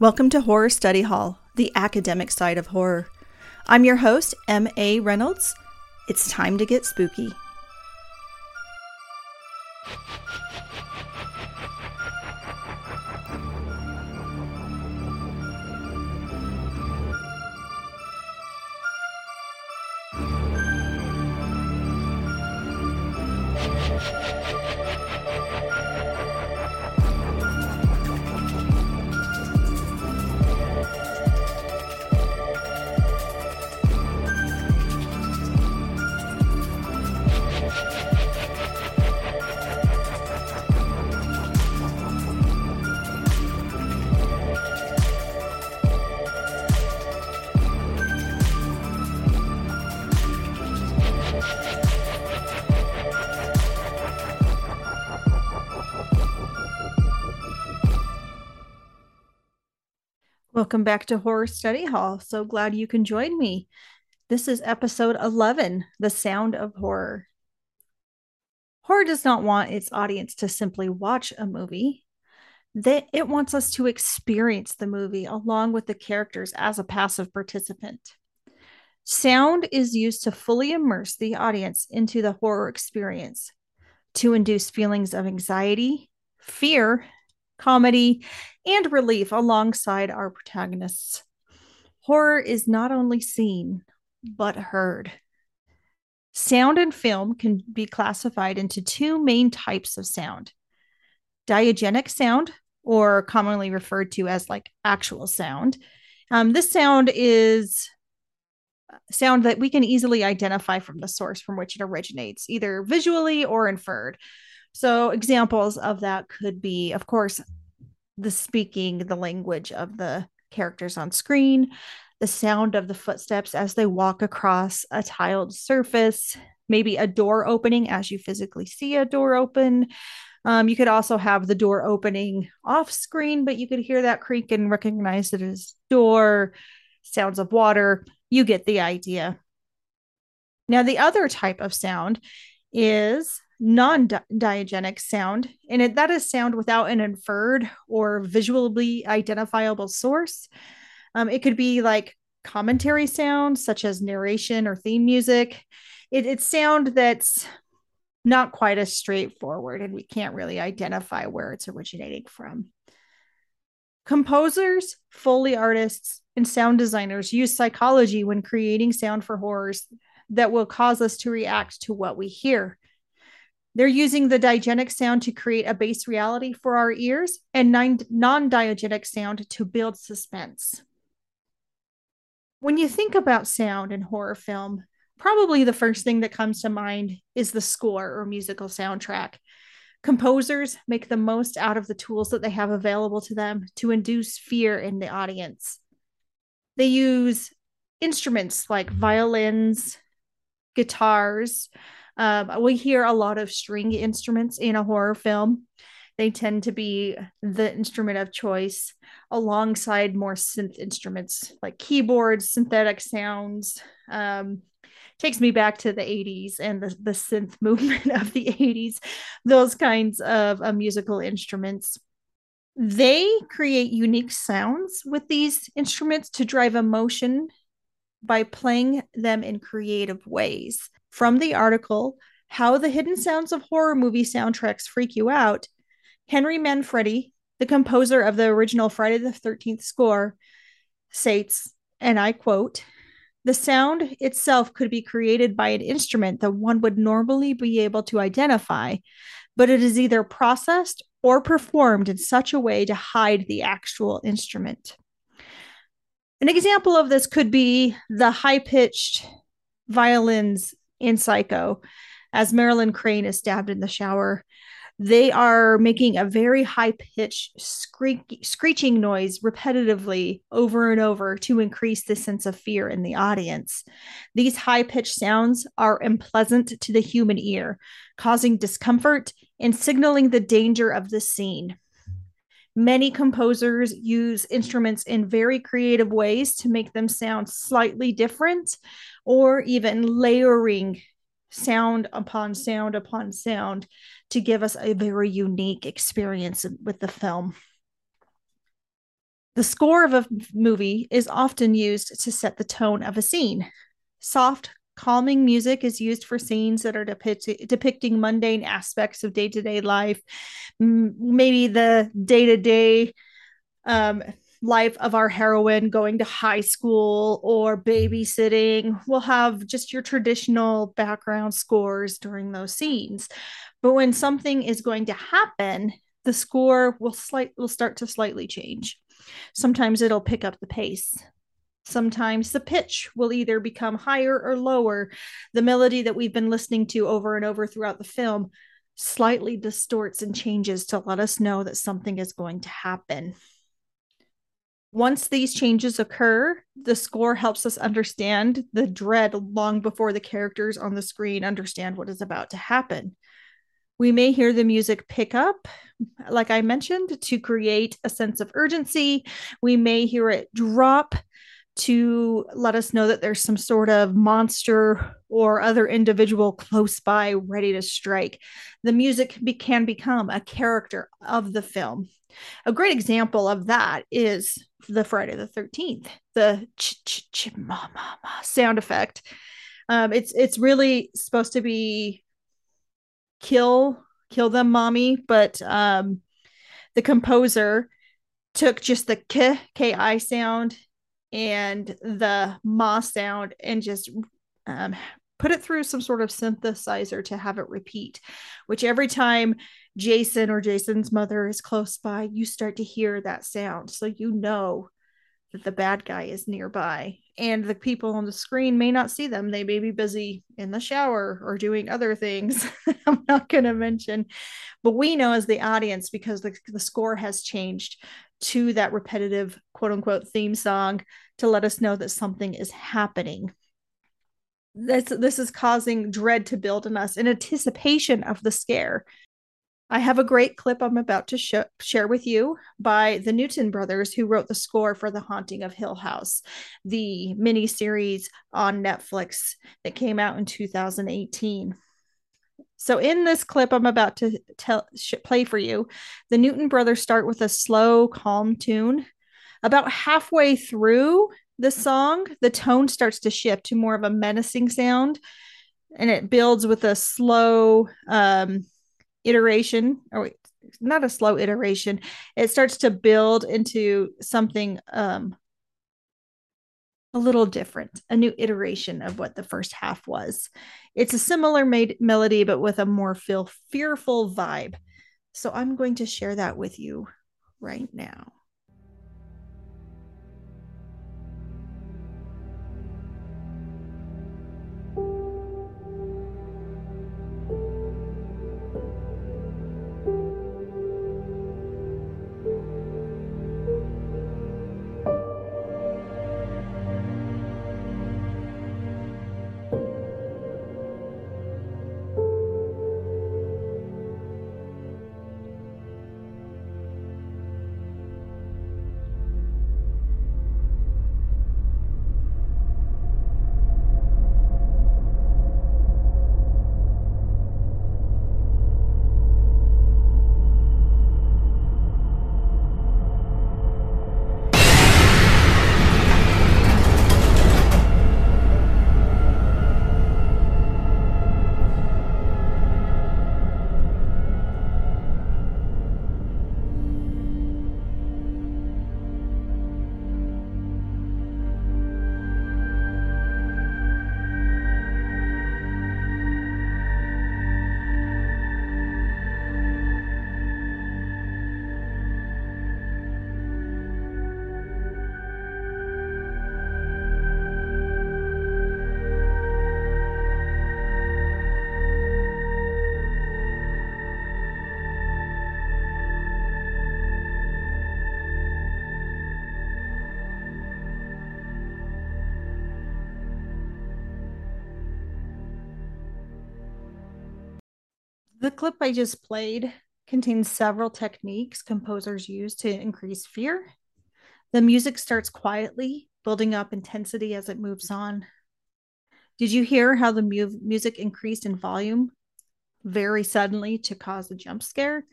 Welcome to Horror Study Hall, the academic side of horror. I'm your host, M.A. Reynolds. It's time to get spooky. Welcome back to Horror Study Hall. So glad you can join me. This is episode 11 The Sound of Horror. Horror does not want its audience to simply watch a movie. That it wants us to experience the movie along with the characters as a passive participant. Sound is used to fully immerse the audience into the horror experience, to induce feelings of anxiety, fear, comedy, and relief alongside our protagonists. Horror is not only seen, but heard. Sound and film can be classified into two main types of sound diagenic sound, or commonly referred to as like actual sound. Um, this sound is sound that we can easily identify from the source from which it originates, either visually or inferred. So, examples of that could be, of course, the speaking, the language of the characters on screen, the sound of the footsteps as they walk across a tiled surface, maybe a door opening as you physically see a door open. Um, you could also have the door opening off screen, but you could hear that creak and recognize it as door, sounds of water. You get the idea. Now, the other type of sound is non-diegenic sound and it, that is sound without an inferred or visually identifiable source. Um, it could be like commentary sound such as narration or theme music. It, it's sound that's not quite as straightforward and we can't really identify where it's originating from. Composers foley artists and sound designers use psychology when creating sound for horrors that will cause us to react to what we hear they're using the diegenic sound to create a base reality for our ears and non diegenic sound to build suspense. When you think about sound in horror film, probably the first thing that comes to mind is the score or musical soundtrack. Composers make the most out of the tools that they have available to them to induce fear in the audience. They use instruments like violins, guitars, um, we hear a lot of string instruments in a horror film. They tend to be the instrument of choice alongside more synth instruments like keyboards, synthetic sounds. Um, takes me back to the 80s and the, the synth movement of the 80s, those kinds of uh, musical instruments. They create unique sounds with these instruments to drive emotion by playing them in creative ways from the article How the Hidden Sounds of Horror Movie Soundtracks Freak You Out, Henry Manfredi, the composer of the original Friday the 13th score, states, and I quote, the sound itself could be created by an instrument that one would normally be able to identify, but it is either processed or performed in such a way to hide the actual instrument. An example of this could be the high pitched violins in Psycho, as Marion Crane is stabbed in the shower, they are making a very high pitched screech- screeching noise repetitively over and over to increase the sense of fear in the audience. These high pitched sounds are unpleasant to the human ear, causing discomfort and signaling the danger of the scene. Many composers use instruments in very creative ways to make them sound slightly different or even layering sound upon sound upon sound to give us a very unique experience with the film. The score of a movie is often used to set the tone of a scene. Soft, calming music is used for scenes that are depict- depicting mundane aspects of day to day life, maybe the day to day life of our heroine going to high school or babysitting. We'll have just your traditional background scores during those scenes. But when something is going to happen, the score will slight will start to slightly change. Sometimes it'll pick up the pace. Sometimes the pitch will either become higher or lower. The melody that we've been listening to over and over throughout the film slightly distorts and changes to let us know that something is going to happen. Once these changes occur, the score helps us understand the dread long before the characters on the screen understand what is about to happen. We may hear the music pick up, like I mentioned, to create a sense of urgency. We may hear it drop to let us know that there's some sort of monster or other individual close by ready to strike. The music be- can become a character of the film. A great example of that is the Friday the 13th, the ch ch ch ma ma ma sound effect. Um, it's it's really supposed to be kill kill them mommy, but um, the composer took just the k ki sound and the ma sound and just um, put it through some sort of synthesizer to have it repeat, which every time Jason or Jason's mother is close by, you start to hear that sound. So you know that the bad guy is nearby. And the people on the screen may not see them. They may be busy in the shower or doing other things I'm not going to mention. But we know as the audience, because the, the score has changed to that repetitive quote unquote theme song to let us know that something is happening this this is causing dread to build in us in anticipation of the scare I have a great clip I'm about to sh- share with you by the Newton brothers, who wrote the score for The Haunting of Hill House, the mini series on Netflix that came out in 2018. So, in this clip I'm about to tell, play for you, the Newton brothers start with a slow, calm tune. About halfway through the song, the tone starts to shift to more of a menacing sound, and it builds with a slow, um, iteration. Or not a slow iteration. It starts to build into something um a little different a new iteration of what the first half was. It's a similar made melody but with a more feel fearful vibe. So i'm going to share that with you right now The clip I just played contains several techniques composers use to increase fear. The music starts quietly, building up intensity as it moves on. Did you hear how the mu- music increased in volume very suddenly to cause a jump scare?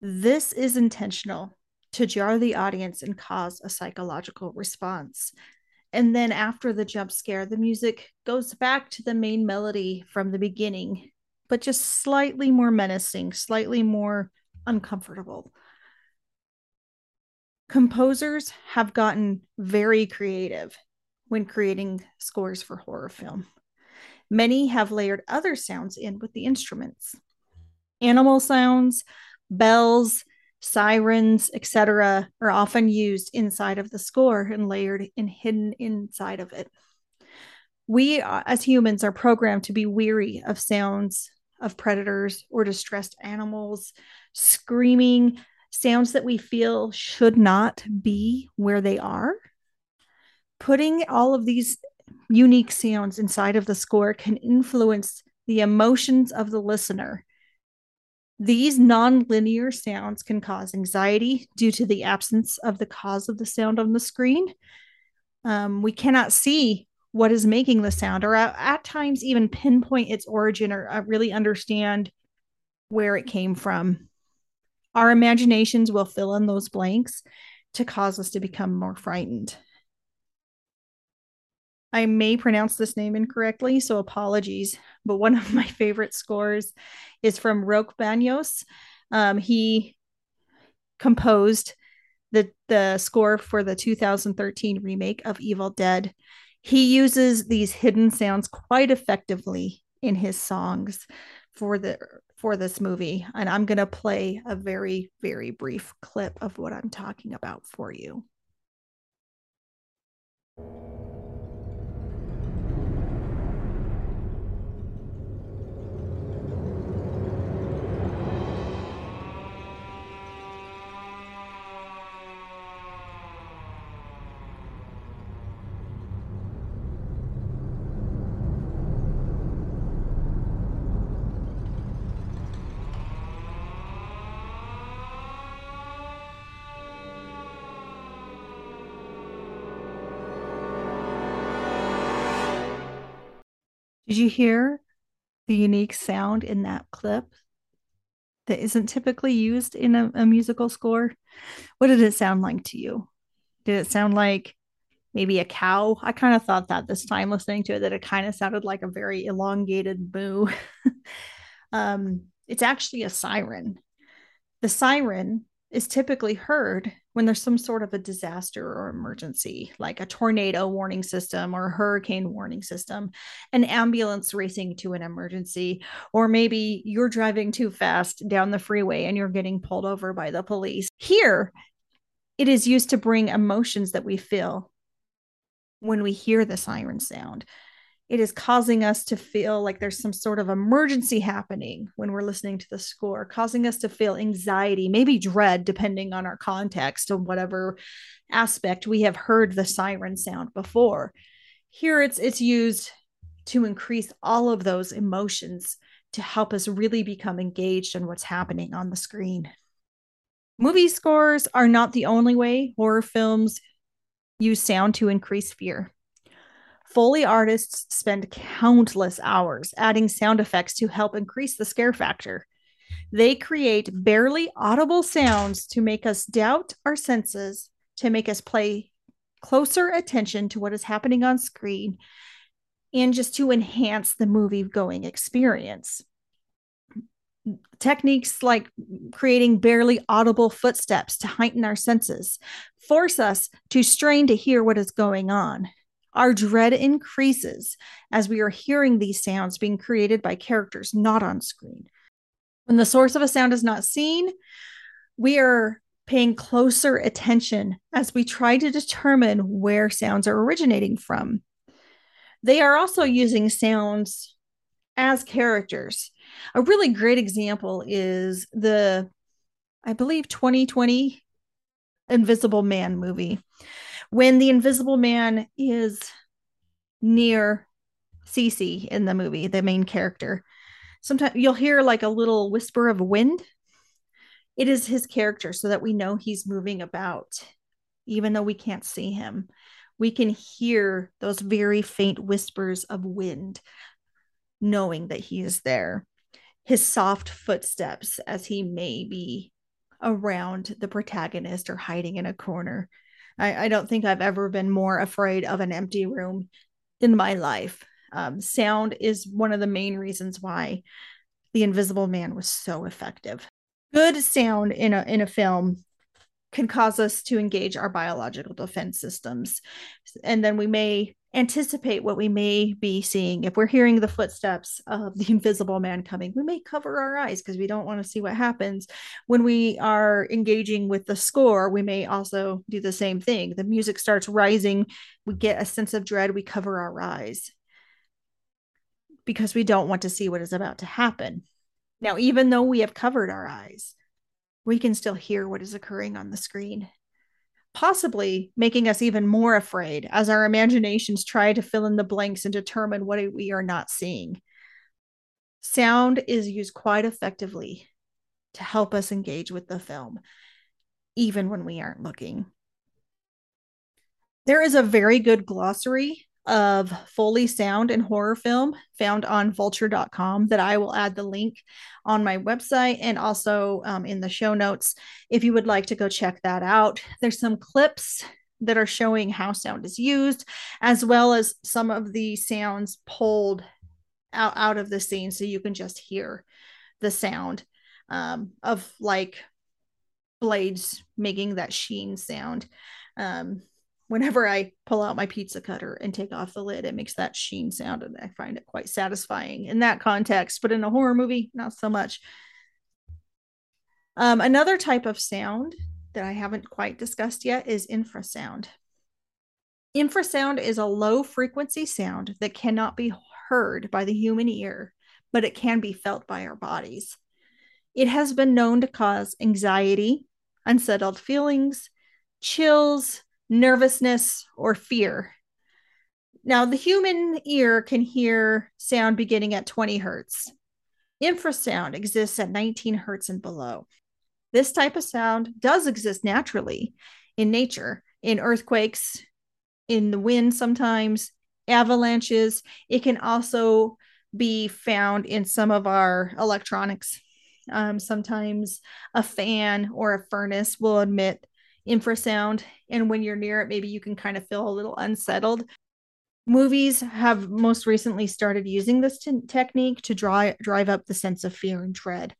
This is intentional to jar the audience and cause a psychological response. And then after the jump scare, the music goes back to the main melody from the beginning, but just slightly more menacing, slightly more uncomfortable. Composers have gotten very creative when creating scores for horror film. Many have layered other sounds in with the instruments. Animal sounds, bells, sirens, etc., are often used inside of the score and layered and hidden inside of it. We, uh, as humans, are programmed to be weary of sounds of predators or distressed animals, screaming, sounds that we feel should not be where they are. Putting all of these unique sounds inside of the score can influence the emotions of the listener these nonlinear sounds can cause anxiety due to the absence of the cause of the sound on the screen. Um, we cannot see what is making the sound, or at, at times even pinpoint its origin or uh, really understand where it came from. Our imaginations will fill in those blanks to cause us to become more frightened. I may pronounce this name incorrectly, so apologies. But one of my favorite scores is from Roque Banos. Um, he composed the the score for the 2013 remake of Evil Dead. He uses these hidden sounds quite effectively in his songs for the for this movie, and I'm going to play a very very brief clip of what I'm talking about for you. Did you hear the unique sound in that clip that isn't typically used in a, a, musical score? What did it sound like to you? Did it sound like maybe a cow? I kind of thought that this time listening to it, that it kind of sounded like a very elongated moo. um, it's actually a siren. The siren is typically heard when there's some sort of a disaster or emergency, like a tornado warning system or a hurricane warning system, an ambulance racing to an emergency, or maybe you're driving too fast down the freeway and you're getting pulled over by the police. Here, it is used to bring emotions that we feel when we hear the siren sound it is causing us to feel like there's some sort of emergency happening when we're listening to the score, causing us to feel anxiety, maybe dread, depending on our context of whatever aspect we have heard the siren sound before. Here it's it's used to increase all of those emotions to help us really become engaged in what's happening on the screen. Movie scores are not the only way horror films use sound to increase fear. Foley artists spend countless hours adding sound effects to help increase the scare factor. They create barely audible sounds to make us doubt our senses, to make us pay closer attention to what is happening on screen, and just to enhance the movie going experience. Techniques like creating barely audible footsteps to heighten our senses force us to strain to hear what is going on. Our dread increases as we are hearing these sounds being created by characters not on screen. When the source of a sound is not seen, we are paying closer attention as we try to determine where sounds are originating from. They are also using sounds as characters. A really great example is the, I believe, 2020 Invisible Man movie when the invisible man is near Cece in the movie, the main character, sometimes you'll hear like a little whisper of wind. It is his character so that we know he's moving about, even though we can't see him. We can hear those very faint whispers of wind, knowing that he is there. His soft footsteps as he may be around the protagonist or hiding in a corner. I, I don't think I've ever been more afraid of an empty room in my life. Um, sound is one of the main reasons why The Invisible Man was so effective. Good sound in a in a film can cause us to engage our biological defense systems, and then we may anticipate what we may be seeing. If we're hearing the footsteps of the invisible man coming, we may cover our eyes because we don't want to see what happens. When we are engaging with the score, we may also do the same thing. The music starts rising, we get a sense of dread, we cover our eyes because we don't want to see what is about to happen. Now, even though we have covered our eyes, we can still hear what is occurring on the screen possibly making us even more afraid as our imaginations try to fill in the blanks and determine what we are not seeing. Sound is used quite effectively to help us engage with the film, even when we aren't looking. There is a very good glossary of Foley sound and horror film found on vulture.com that I will add the link on my website and also um, in the show notes if you would like to go check that out. There's some clips that are showing how sound is used, as well as some of the sounds pulled out, out of the scene so you can just hear the sound um, of like blades making that sheen sound. Um, whenever I pull out my pizza cutter and take off the lid, it makes that sheen sound, and I find it quite satisfying in that context. But in a horror movie, not so much. Um, another type of sound that I haven't quite discussed yet is infrasound. Infrasound is a low frequency sound that cannot be heard by the human ear, but it can be felt by our bodies. It has been known to cause anxiety, unsettled feelings, chills, nervousness, or fear. Now, the human ear can hear sound beginning at 20 hertz. Infrasound exists at 19 hertz and below. This type of sound does exist naturally in nature, in earthquakes, in the wind sometimes, avalanches. It can also be found in some of our electronics. Um, sometimes a fan or a furnace will emit infrasound. And when you're near it, maybe you can kind of feel a little unsettled. Movies have most recently started using this t- technique to drive drive up the sense of fear and dread.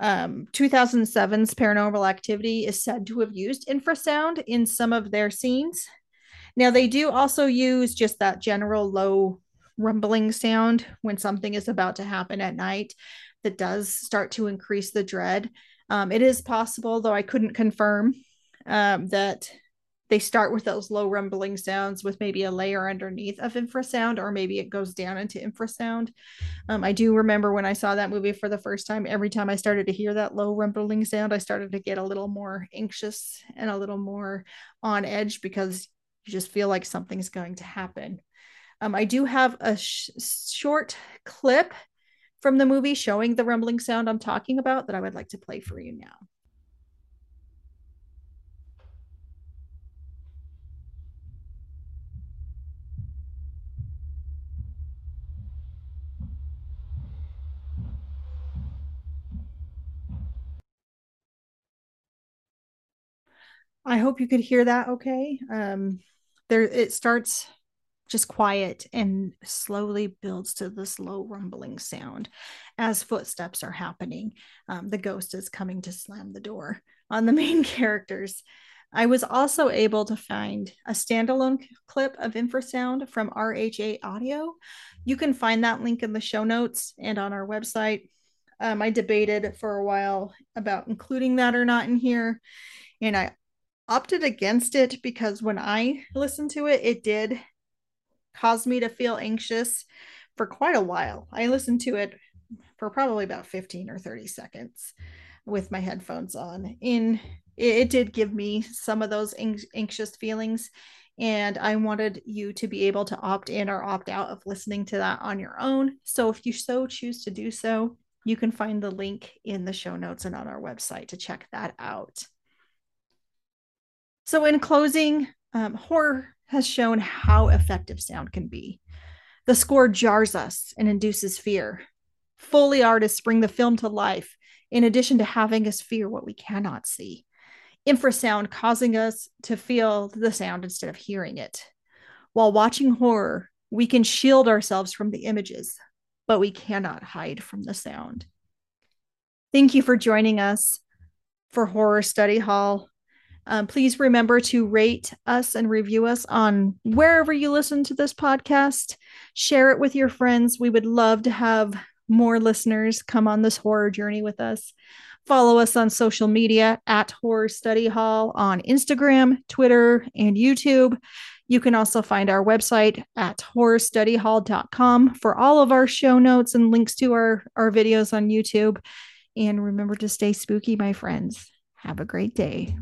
Um, 2007's Paranormal Activity is said to have used infrasound in some of their scenes. Now, they do also use just that general low rumbling sound when something is about to happen at night that does start to increase the dread. Um, it is possible, though I couldn't confirm, um, that they start with those low rumbling sounds with maybe a layer underneath of infrasound, or maybe it goes down into infrasound. Um, I do remember when I saw that movie for the first time, every time I started to hear that low rumbling sound, I started to get a little more anxious and a little more on edge because you just feel like something's going to happen. Um, I do have a sh- short clip from the movie showing the rumbling sound I'm talking about that I would like to play for you now. I hope you could hear that okay. Um, there it starts just quiet and slowly builds to this low rumbling sound as footsteps are happening. Um, the ghost is coming to slam the door on the main characters. I was also able to find a standalone clip of infrasound from RHA Audio. You can find that link in the show notes and on our website. Um, I debated for a while about including that or not in here. And I opted against it because when I listened to it, it did cause me to feel anxious for quite a while. I listened to it for probably about 15 or 30 seconds with my headphones on. In it, it did give me some of those anxious feelings and I wanted you to be able to opt in or opt out of listening to that on your own. So if you so choose to do so, you can find the link in the show notes and on our website to check that out. So, in closing, um, horror has shown how effective sound can be. The score jars us and induces fear. Foley artists bring the film to life in addition to having us fear what we cannot see. Infrasound causing us to feel the sound instead of hearing it. While watching horror, we can shield ourselves from the images, but we cannot hide from the sound. Thank you for joining us for Horror Study Hall. Um, please remember to rate us and review us on wherever you listen to this podcast. Share it with your friends. We would love to have more listeners come on this horror journey with us. Follow us on social media at Horror Study Hall on Instagram, Twitter, and YouTube. You can also find our website at horrorstudyhall.com for all of our show notes and links to our, our videos on YouTube. And remember to stay spooky, my friends. Have a great day.